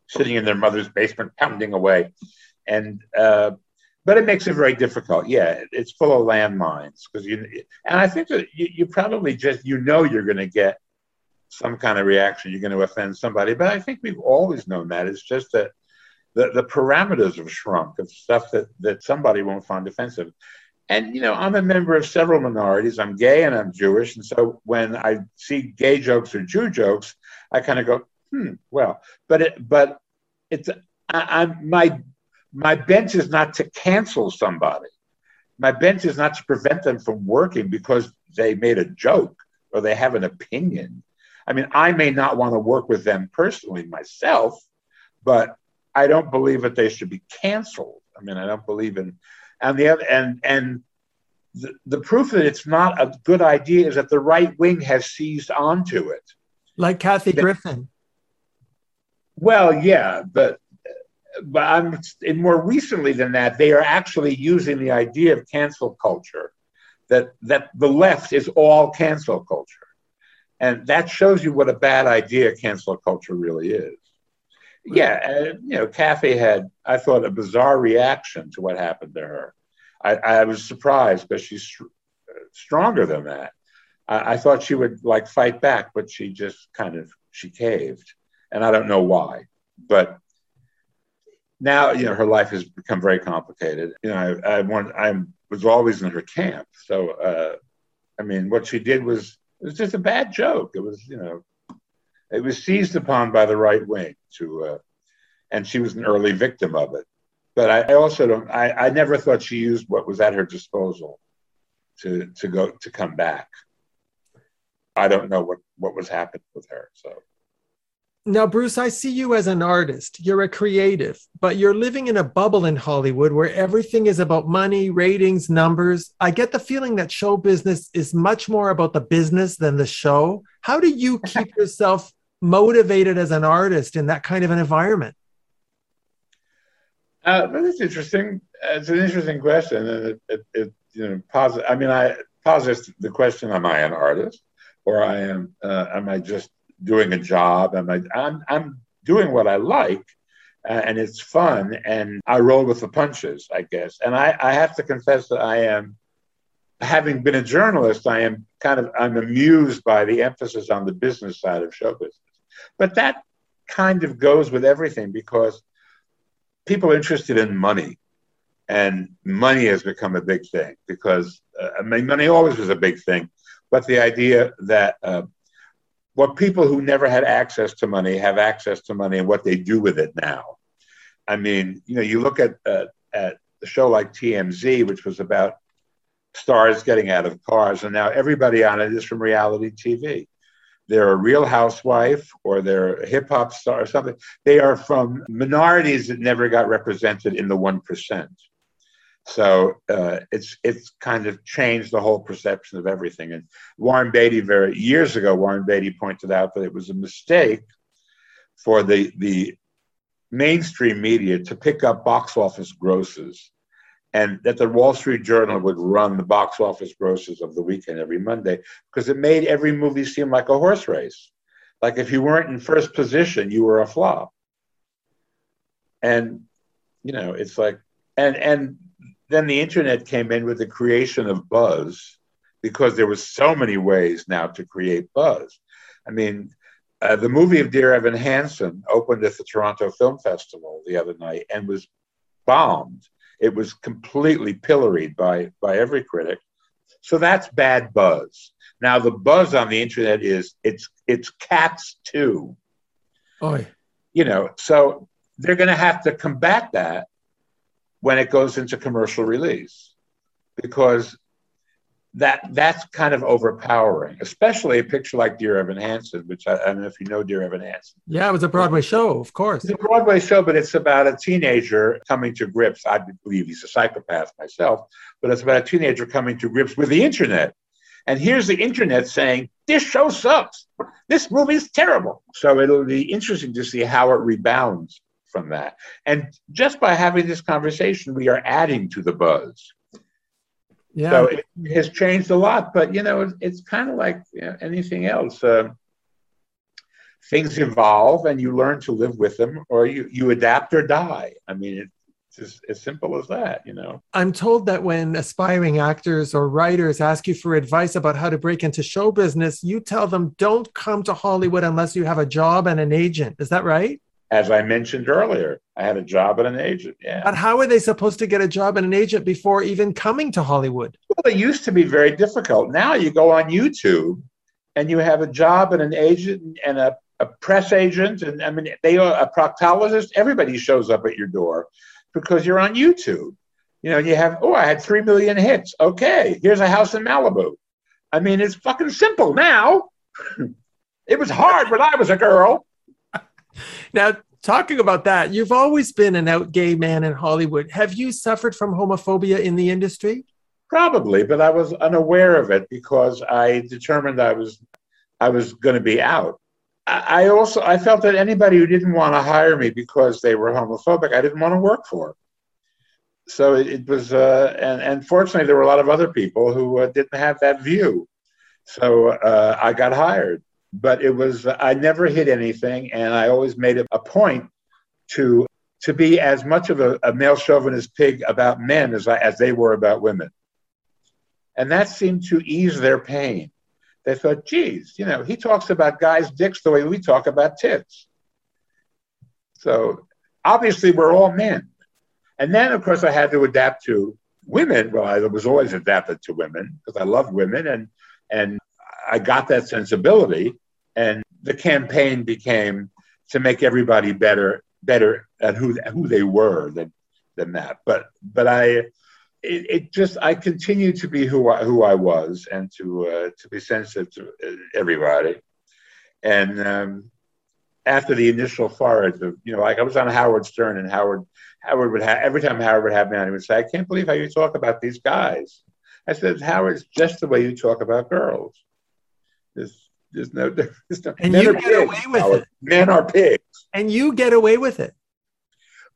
sitting in their mother's basement pounding away. And, uh, but it makes it very difficult. Yeah, it's full of landmines because you, and I think that you, you probably just, you know, you're going to get some kind of reaction. You're going to offend somebody. But I think we've always known that. It's just that the, the parameters have shrunk of stuff that, that somebody won't find offensive and you know i'm a member of several minorities i'm gay and i'm jewish and so when i see gay jokes or jew jokes i kind of go hmm well but it but it's I, i'm my my bench is not to cancel somebody. My bench is not to prevent them from working because they made a joke or they have an opinion. I mean i may not want to work with them personally myself but i don't believe that they should be canceled. I mean i don't believe in and the other and and the, the proof that it's not a good idea is that the right wing has seized onto it. Like kathy griffin. Well yeah but but i'm more recently than that they are actually using the idea of cancel culture that that the left is all cancel culture and that shows you what a bad idea cancel culture really is yeah, uh, you know, Kathy had, I thought, a bizarre reaction to what happened to her. I, I was surprised because she's stronger than that. I, I, thought she would like fight back, but she just kind of she caved, and I don't know why. But now, you know, her life has become very complicated. You know, I, I want, I was always in her camp, so uh, I mean, what she did was it was just a bad joke. It was, you know, it was seized upon by the right wing to, uh, and she was an early victim of it. But I, I also don't. I, I never thought she used what was at her disposal to to go to come back. I don't know what what was happening with her. So now, Bruce, I see you as an artist. You're a creative, but you're living in a bubble in Hollywood where everything is about money, ratings, numbers. I get the feeling that show business is much more about the business than the show. How do you keep yourself motivated as an artist in that kind of an environment? Uh, that's interesting. It's an interesting question, and it, it, it you know, posit- I mean, I posits the question: Am I an artist, or I am? Uh, am I just doing a job? Am I? I'm, I'm doing what I like, uh, and it's fun, and I roll with the punches, I guess. And I, I have to confess that I am, having been a journalist, I am kind of I'm amused by the emphasis on the business side of show business. But that kind of goes with everything because people are interested in money and money has become a big thing because uh, I mean money always was a big thing, but the idea that uh, what people who never had access to money have access to money and what they do with it now. I mean, you know, you look at uh, at a show like TMZ, which was about stars getting out of cars, and now everybody on it is from reality TV they're a real housewife or they're a hip hop star or something. They are from minorities that never got represented in the 1%. So uh, it's it's kind of changed the whole perception of everything. And Warren Beatty, very years ago, Warren Beatty pointed out that it was a mistake for the the mainstream media to pick up box office grosses and that the Wall Street Journal would run the box office grosses of the weekend every Monday because it made every movie seem like a horse race. Like if you weren't in first position, you were a flop. And you know, it's like and and then the internet came in with the creation of buzz because there was so many ways now to create buzz. I mean, uh, the movie of Dear Evan Hansen opened at the Toronto Film Festival the other night and was bombed it was completely pilloried by, by every critic. So that's bad buzz. Now the buzz on the internet is it's it's cats too. Oy. You know, so they're going to have to combat that when it goes into commercial release because that that's kind of overpowering, especially a picture like Dear Evan Hansen, which I, I, don't know if you know Dear Evan Hansen. Yeah, it was a Broadway show, of course. It's a Broadway show, but it's about a teenager coming to grips. I believe he's a psychopath myself, but it's about a teenager coming to grips with the internet. And here's the internet saying, This show sucks. This movie is terrible. So it'll be interesting to see how it rebounds from that. And just by having this conversation, we are adding to the buzz. Yeah. So it has changed a lot, but you know, it's, it's kind of like you know, anything else. Uh, things evolve, and you learn to live with them, or you you adapt or die. I mean, it's as, as simple as that. You know. I'm told that when aspiring actors or writers ask you for advice about how to break into show business, you tell them don't come to Hollywood unless you have a job and an agent. Is that right? As I mentioned earlier, I had a job and an agent. Yeah. But how are they supposed to get a job and an agent before even coming to Hollywood? Well, it used to be very difficult. Now you go on YouTube and you have a job and an agent and a, a press agent. And I mean, they are a proctologist. Everybody shows up at your door because you're on YouTube. You know, you have, oh, I had 3 million hits. Okay, here's a house in Malibu. I mean, it's fucking simple now. it was hard when I was a girl. Now, talking about that, you've always been an out gay man in Hollywood. Have you suffered from homophobia in the industry? Probably, but I was unaware of it because I determined I was I was going to be out. I also I felt that anybody who didn't want to hire me because they were homophobic, I didn't want to work for. So it, it was, uh, and and fortunately, there were a lot of other people who uh, didn't have that view. So uh, I got hired but it was I never hid anything, and I always made it a point to to be as much of a, a male chauvinist pig about men as I, as they were about women, and that seemed to ease their pain. They thought, geez, you know, he talks about guys' dicks the way we talk about tits. So obviously, we're all men. And then, of course, I had to adapt to women. Well, I was always adapted to women because I love women, and and I got that sensibility. And the campaign became to make everybody better, better at who who they were than than that. But but I, it, it just I continue to be who I, who I was and to uh, to be sensitive to everybody. And um, after the initial forage of you know, like I was on Howard Stern and Howard Howard would have every time Howard would have me on, he would say, "I can't believe how you talk about these guys." I said, "Howard, it's just the way you talk about girls." There's there's no difference. and you get away with it. Men are pigs. And you get away with it.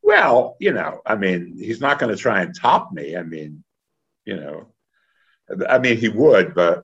Well, you know, I mean, he's not going to try and top me. I mean, you know, I mean, he would, but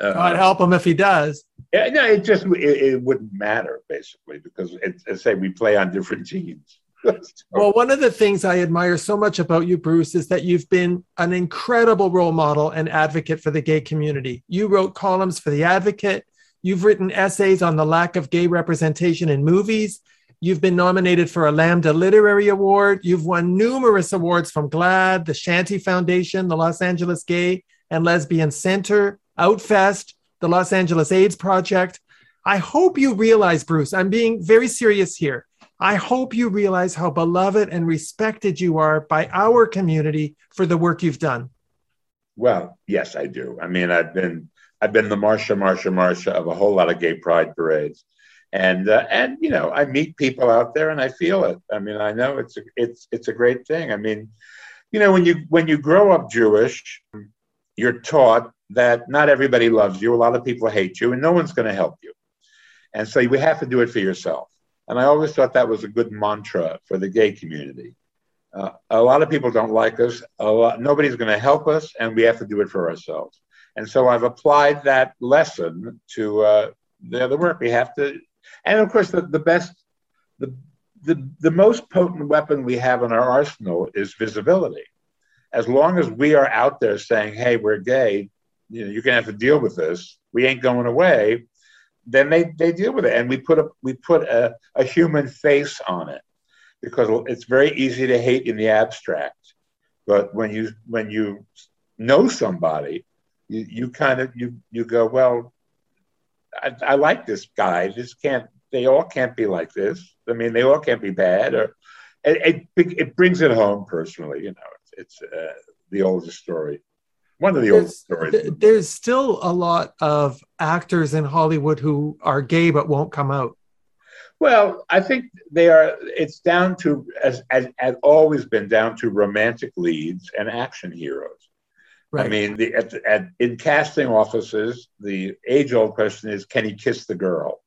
uh, God help him if he does. Yeah, no, it just it, it wouldn't matter basically because it's, it's say we play on different teams. well, one of the things I admire so much about you, Bruce, is that you've been an incredible role model and advocate for the gay community. You wrote columns for The Advocate. You've written essays on the lack of gay representation in movies. You've been nominated for a Lambda Literary Award. You've won numerous awards from GLAAD, the Shanti Foundation, the Los Angeles Gay and Lesbian Center, Outfest, the Los Angeles AIDS Project. I hope you realize, Bruce, I'm being very serious here. I hope you realize how beloved and respected you are by our community for the work you've done. Well, yes, I do. I mean, I've been I've been the Marsha, Marsha, Marsha of a whole lot of gay pride parades, and uh, and you know, I meet people out there and I feel it. I mean, I know it's a, it's it's a great thing. I mean, you know, when you when you grow up Jewish, you're taught that not everybody loves you. A lot of people hate you, and no one's going to help you. And so you have to do it for yourself. And I always thought that was a good mantra for the gay community. Uh, a lot of people don't like us. Lot, nobody's going to help us, and we have to do it for ourselves. And so I've applied that lesson to uh, the other work. We have to, and of course, the, the best, the, the, the most potent weapon we have in our arsenal is visibility. As long as we are out there saying, hey, we're gay, you know, you're going to have to deal with this. We ain't going away then they, they deal with it. And we put a we put a, a human face on it because it's very easy to hate in the abstract. But when you when you know somebody, you, you kind of you you go, well, I, I like this guy. This can't they all can't be like this. I mean, they all can't be bad. Or it it, it brings it home personally. You know, it's, it's uh, the oldest story one of the oldest stories. there's still a lot of actors in Hollywood who are gay but won't come out. Well, I think they are. It's down to as as has always been down to romantic leads and action heroes. Right. I mean, the, at, at, in casting offices, the age-old question is, can he kiss the girl?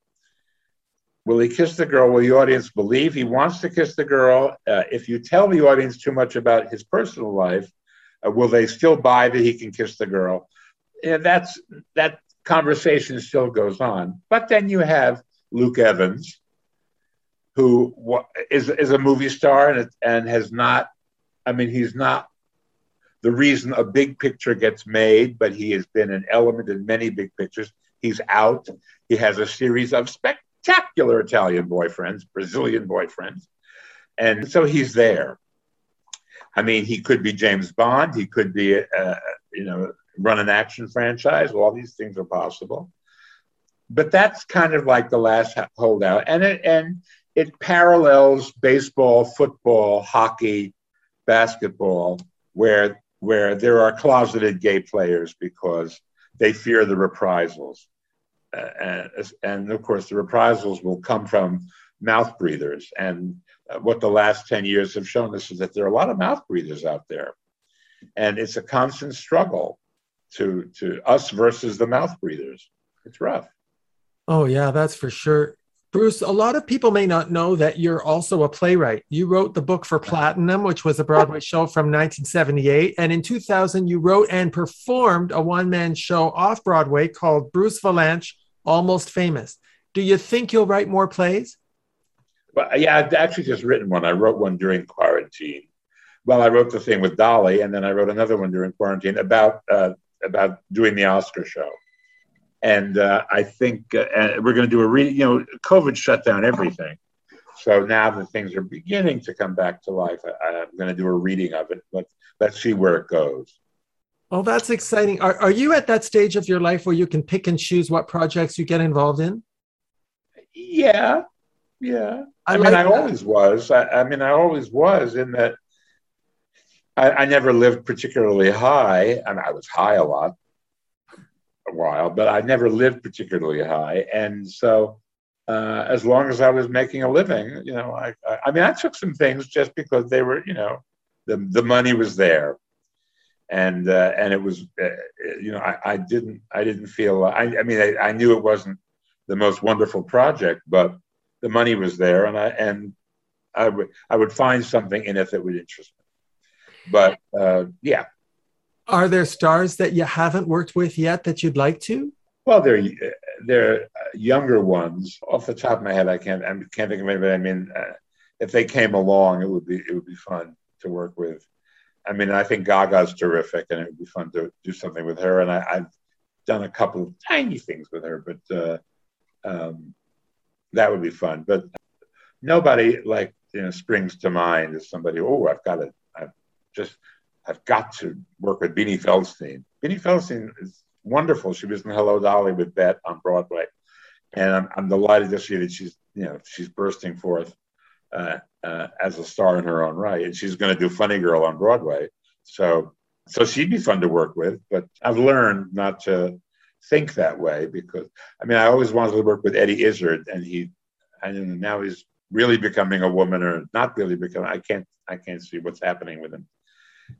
Will he kiss the girl? Will the audience believe he wants to kiss the girl? Uh, if you tell the audience too much about his personal life, uh, will they still buy that he can kiss the girl? And that's that conversation still goes on. But then you have Luke Evans, who is is a movie star and and has not. I mean, he's not the reason a big picture gets made, but he has been an element in many big pictures. He's out. He has a series of spectacular Italian boyfriends, Brazilian boyfriends, and so he's there. I mean, he could be James Bond. He could be, uh, you know, run an action franchise. All these things are possible. But that's kind of like the last holdout, and it and it parallels baseball, football, hockey, basketball, where where there are closeted gay players because they fear the reprisals, uh, and, and of course the reprisals will come from mouth breathers and what the last 10 years have shown us is that there are a lot of mouth breathers out there. And it's a constant struggle to, to us versus the mouth breathers. It's rough. Oh, yeah, that's for sure. Bruce, a lot of people may not know that you're also a playwright. You wrote the book for Platinum, which was a Broadway show from 1978. And in 2000, you wrote and performed a one man show off Broadway called Bruce Vilanch Almost Famous. Do you think you'll write more plays? But yeah, I've actually just written one. I wrote one during quarantine. Well, I wrote the thing with Dolly, and then I wrote another one during quarantine about uh, about doing the Oscar show. And uh, I think uh, we're going to do a re- you know, COVID shut down everything. So now that things are beginning to come back to life, I, am going to do a reading of it. But let's see where it goes. Well, that's exciting. Are, are you at that stage of your life where you can pick and choose what projects you get involved in? Yeah, yeah. I, I mean, I always was. I, I, mean, I always was in that I, I, never lived particularly high. I mean, I was high a lot, while, but I never lived particularly high. And so, uh, as long as I was making a living, you know, I, I, mean, I took some things just because they were, you know, the, the money was there. And, uh, and it was, uh, you know, I, I didn't, I didn't feel, I, I mean, I, I knew it wasn't the most wonderful project, but the money was there, and I and I would I would find something in it that would interest me. But uh, yeah. Are there stars that you haven't worked with yet that you'd like to? Well, they're they're younger ones. Off the top of my head, I can't I can't think of anybody. I mean, uh, if they came along, it would be it would be fun to work with. I mean, I think Gaga's terrific, and it would be fun to do something with her. And I, have done a couple of tiny things with her, but uh, um, that would be fun. But nobody like you know springs to mind as somebody. Oh, I've got to. I've just. I've got to work with Beanie Feldstein. Beanie Feldstein is wonderful. She was in Hello Dolly with Bette on Broadway, and I'm, I'm delighted to see that she's you know she's bursting forth uh, uh, as a star in her own right, and she's going to do Funny Girl on Broadway. So so she'd be fun to work with. But I've learned not to think that way because I mean I always wanted to work with Eddie Izzard, and he and now he's really becoming a woman or not really becoming. I can't I can't see what's happening with him.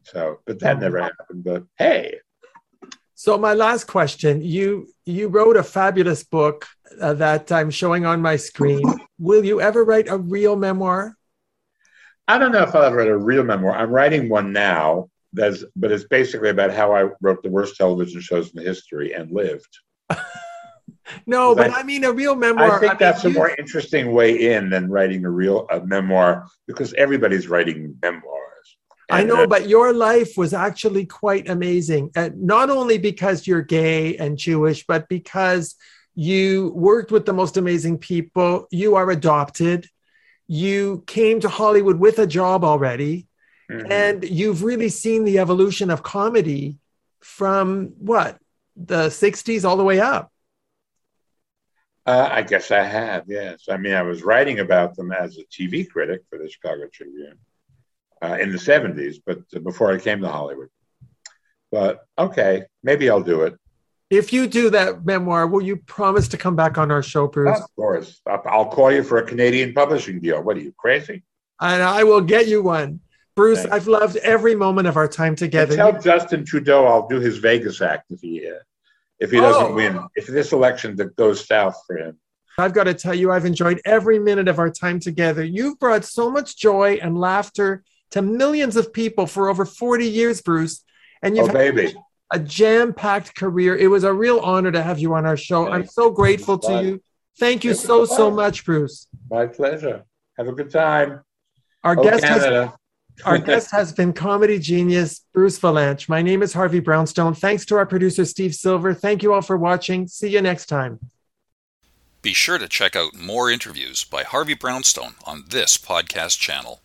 So, but that never happened. But hey, so my last question, you you wrote a fabulous book uh, that I'm showing on my screen. Will you ever write a real memoir? I don't know if I'll ever write a real memoir. I'm writing one now. That's but it's basically about how I wrote the worst television shows in history and lived. no, but I, I, mean a real memoir. I think I that's mean, a more interesting way in than writing a real a memoir because everybody's writing memoirs. I know, but your life was actually quite amazing. Uh, not only because you're gay and Jewish, but because you worked with the most amazing people. You are adopted. You came to Hollywood with a job already. Mm-hmm. And you've really seen the evolution of comedy from what, the 60s all the way up. Uh, I guess I have, yes. I mean, I was writing about them as a TV critic for the Chicago Tribune uh, in the 70s, but before I came to Hollywood. But okay, maybe I'll do it. If you do that memoir, will you promise to come back on our show, Bruce? Of course. I'll call you for a Canadian publishing deal. What are you, crazy? And I will get you one. Bruce, Thanks. I've loved every moment of our time together. tell Justin Trudeau I'll do his Vegas act if he uh, if he doesn't oh. win. If this election that goes south for him. I've got to tell you, I've enjoyed every minute of our time together. You've brought so much joy and laughter to millions of people for over 40 years, Bruce. And you've oh, baby. a jam packed career. It was a real honor to have you on our show. I'm so grateful to you. Thank you so, so much, Bruce. My pleasure. Have a good time. Our oh, guest Canada. has our guest has been comedy genius Bruce Vilanch. My name is Harvey Brownstone. Thanks to our producer Steve Silver. Thank you all for watching. See you next time. Be sure to check out more interviews by Harvey Brownstone on this podcast channel.